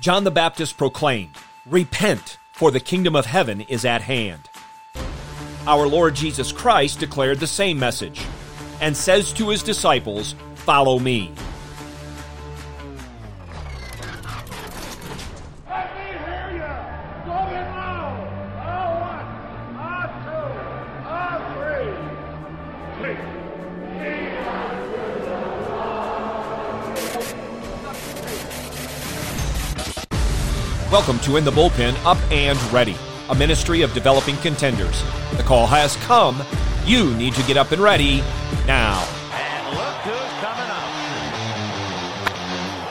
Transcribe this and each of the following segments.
John the Baptist proclaimed, Repent, for the kingdom of heaven is at hand. Our Lord Jesus Christ declared the same message and says to his disciples, Follow me. Welcome to In the Bullpen Up and Ready, a ministry of developing contenders. The call has come. You need to get up and ready now. And look who's coming up.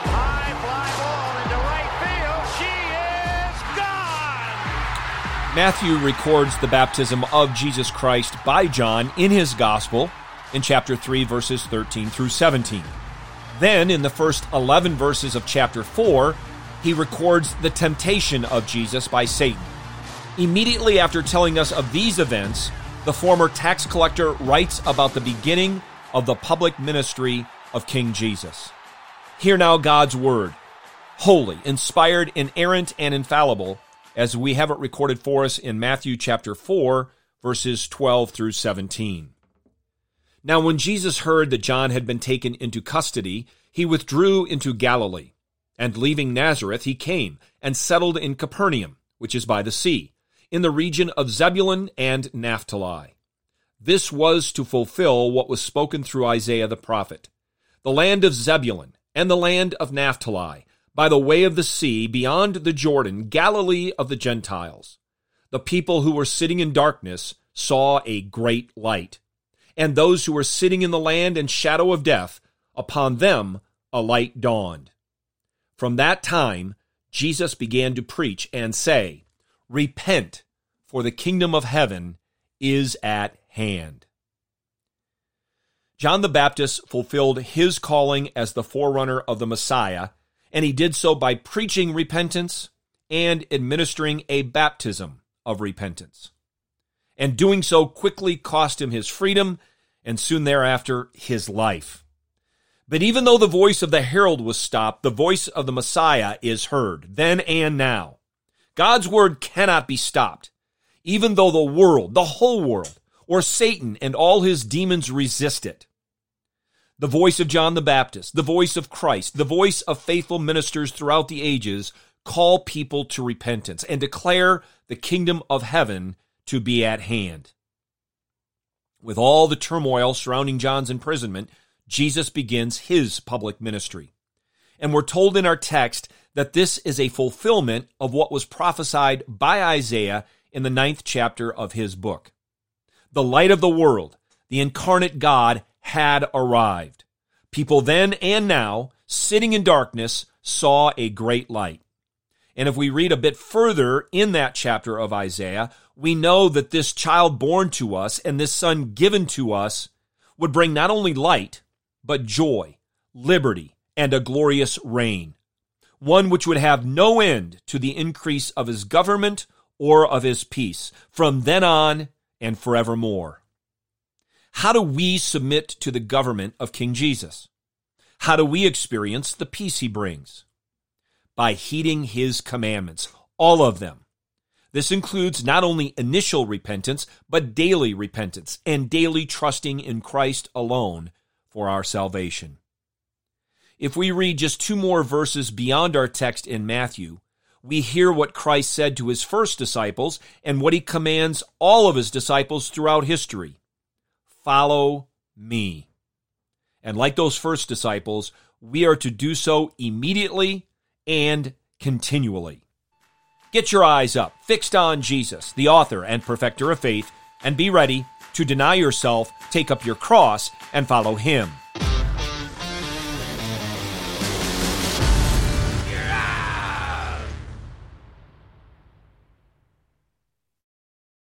High fly ball into right field. She is gone. Matthew records the baptism of Jesus Christ by John in his gospel in chapter 3, verses 13 through 17. Then, in the first 11 verses of chapter 4, he records the temptation of Jesus by Satan. Immediately after telling us of these events, the former tax collector writes about the beginning of the public ministry of King Jesus. Hear now God's word, holy, inspired, inerrant, and infallible, as we have it recorded for us in Matthew chapter 4, verses 12 through 17. Now, when Jesus heard that John had been taken into custody, he withdrew into Galilee. And leaving Nazareth, he came and settled in Capernaum, which is by the sea, in the region of Zebulun and Naphtali. This was to fulfill what was spoken through Isaiah the prophet. The land of Zebulun and the land of Naphtali, by the way of the sea, beyond the Jordan, Galilee of the Gentiles. The people who were sitting in darkness saw a great light. And those who were sitting in the land and shadow of death, upon them a light dawned. From that time, Jesus began to preach and say, Repent, for the kingdom of heaven is at hand. John the Baptist fulfilled his calling as the forerunner of the Messiah, and he did so by preaching repentance and administering a baptism of repentance. And doing so quickly cost him his freedom and soon thereafter his life. But even though the voice of the herald was stopped, the voice of the Messiah is heard, then and now. God's word cannot be stopped, even though the world, the whole world, or Satan and all his demons resist it. The voice of John the Baptist, the voice of Christ, the voice of faithful ministers throughout the ages call people to repentance and declare the kingdom of heaven to be at hand. With all the turmoil surrounding John's imprisonment, Jesus begins his public ministry. And we're told in our text that this is a fulfillment of what was prophesied by Isaiah in the ninth chapter of his book. The light of the world, the incarnate God, had arrived. People then and now, sitting in darkness, saw a great light. And if we read a bit further in that chapter of Isaiah, we know that this child born to us and this son given to us would bring not only light, but joy, liberty, and a glorious reign. One which would have no end to the increase of his government or of his peace from then on and forevermore. How do we submit to the government of King Jesus? How do we experience the peace he brings? By heeding his commandments, all of them. This includes not only initial repentance, but daily repentance and daily trusting in Christ alone for our salvation. If we read just two more verses beyond our text in Matthew, we hear what Christ said to his first disciples and what he commands all of his disciples throughout history Follow me. And like those first disciples, we are to do so immediately and continually. Get your eyes up, fixed on Jesus, the author and perfecter of faith, and be ready to deny yourself, take up your cross, and follow him.